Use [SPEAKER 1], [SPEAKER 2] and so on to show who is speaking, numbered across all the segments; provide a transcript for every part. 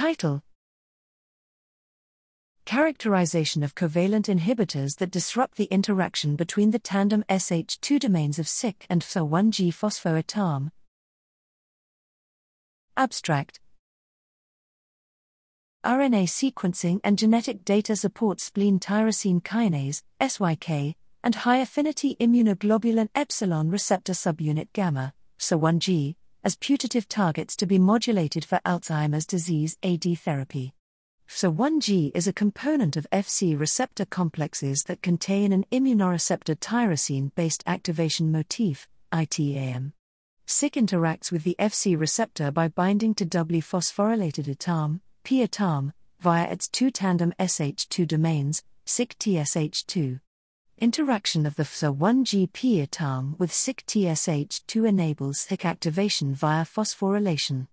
[SPEAKER 1] Title Characterization of covalent inhibitors that disrupt the interaction between the tandem SH2 domains of SYK and FCER1G phospho-ITAM. Abstract RNA sequencing and genetic data support spleen tyrosine kinase, SYK, and high affinity immunoglobulin epsilon receptor subunit gamma, FCER1G, as putative targets to be modulated for Alzheimer's disease AD therapy. FCER1G is a component of Fc receptor complexes that contain an immunoreceptor tyrosine based activation motif, ITAM. SYK interacts with the Fc receptor by binding to doubly phosphorylated ITAM, p-ITAM, via its two tandem SH2 domains, SYK TSH2. Interaction of the FCER1G p-ITAM with SYK TSH2 enables SYK activation via phosphorylation.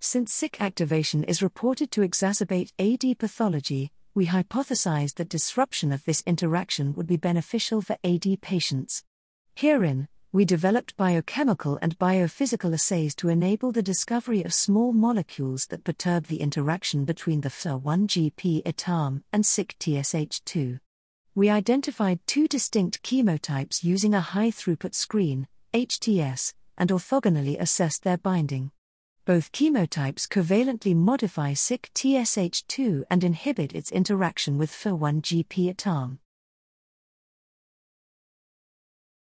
[SPEAKER 1] Since SYK activation is reported to exacerbate AD pathology, we hypothesized that disruption of this interaction would be beneficial for AD patients. Herein, we developed biochemical and biophysical assays to enable the discovery of small molecules that perturb the interaction between the FCER1G p-ITAM and SYK TSH2. We identified two distinct chemotypes using a high throughput screen, HTS, and orthogonally assessed their binding. Both chemotypes covalently modify SYK TSH2 and inhibit its interaction with FCER1G p-ITAM.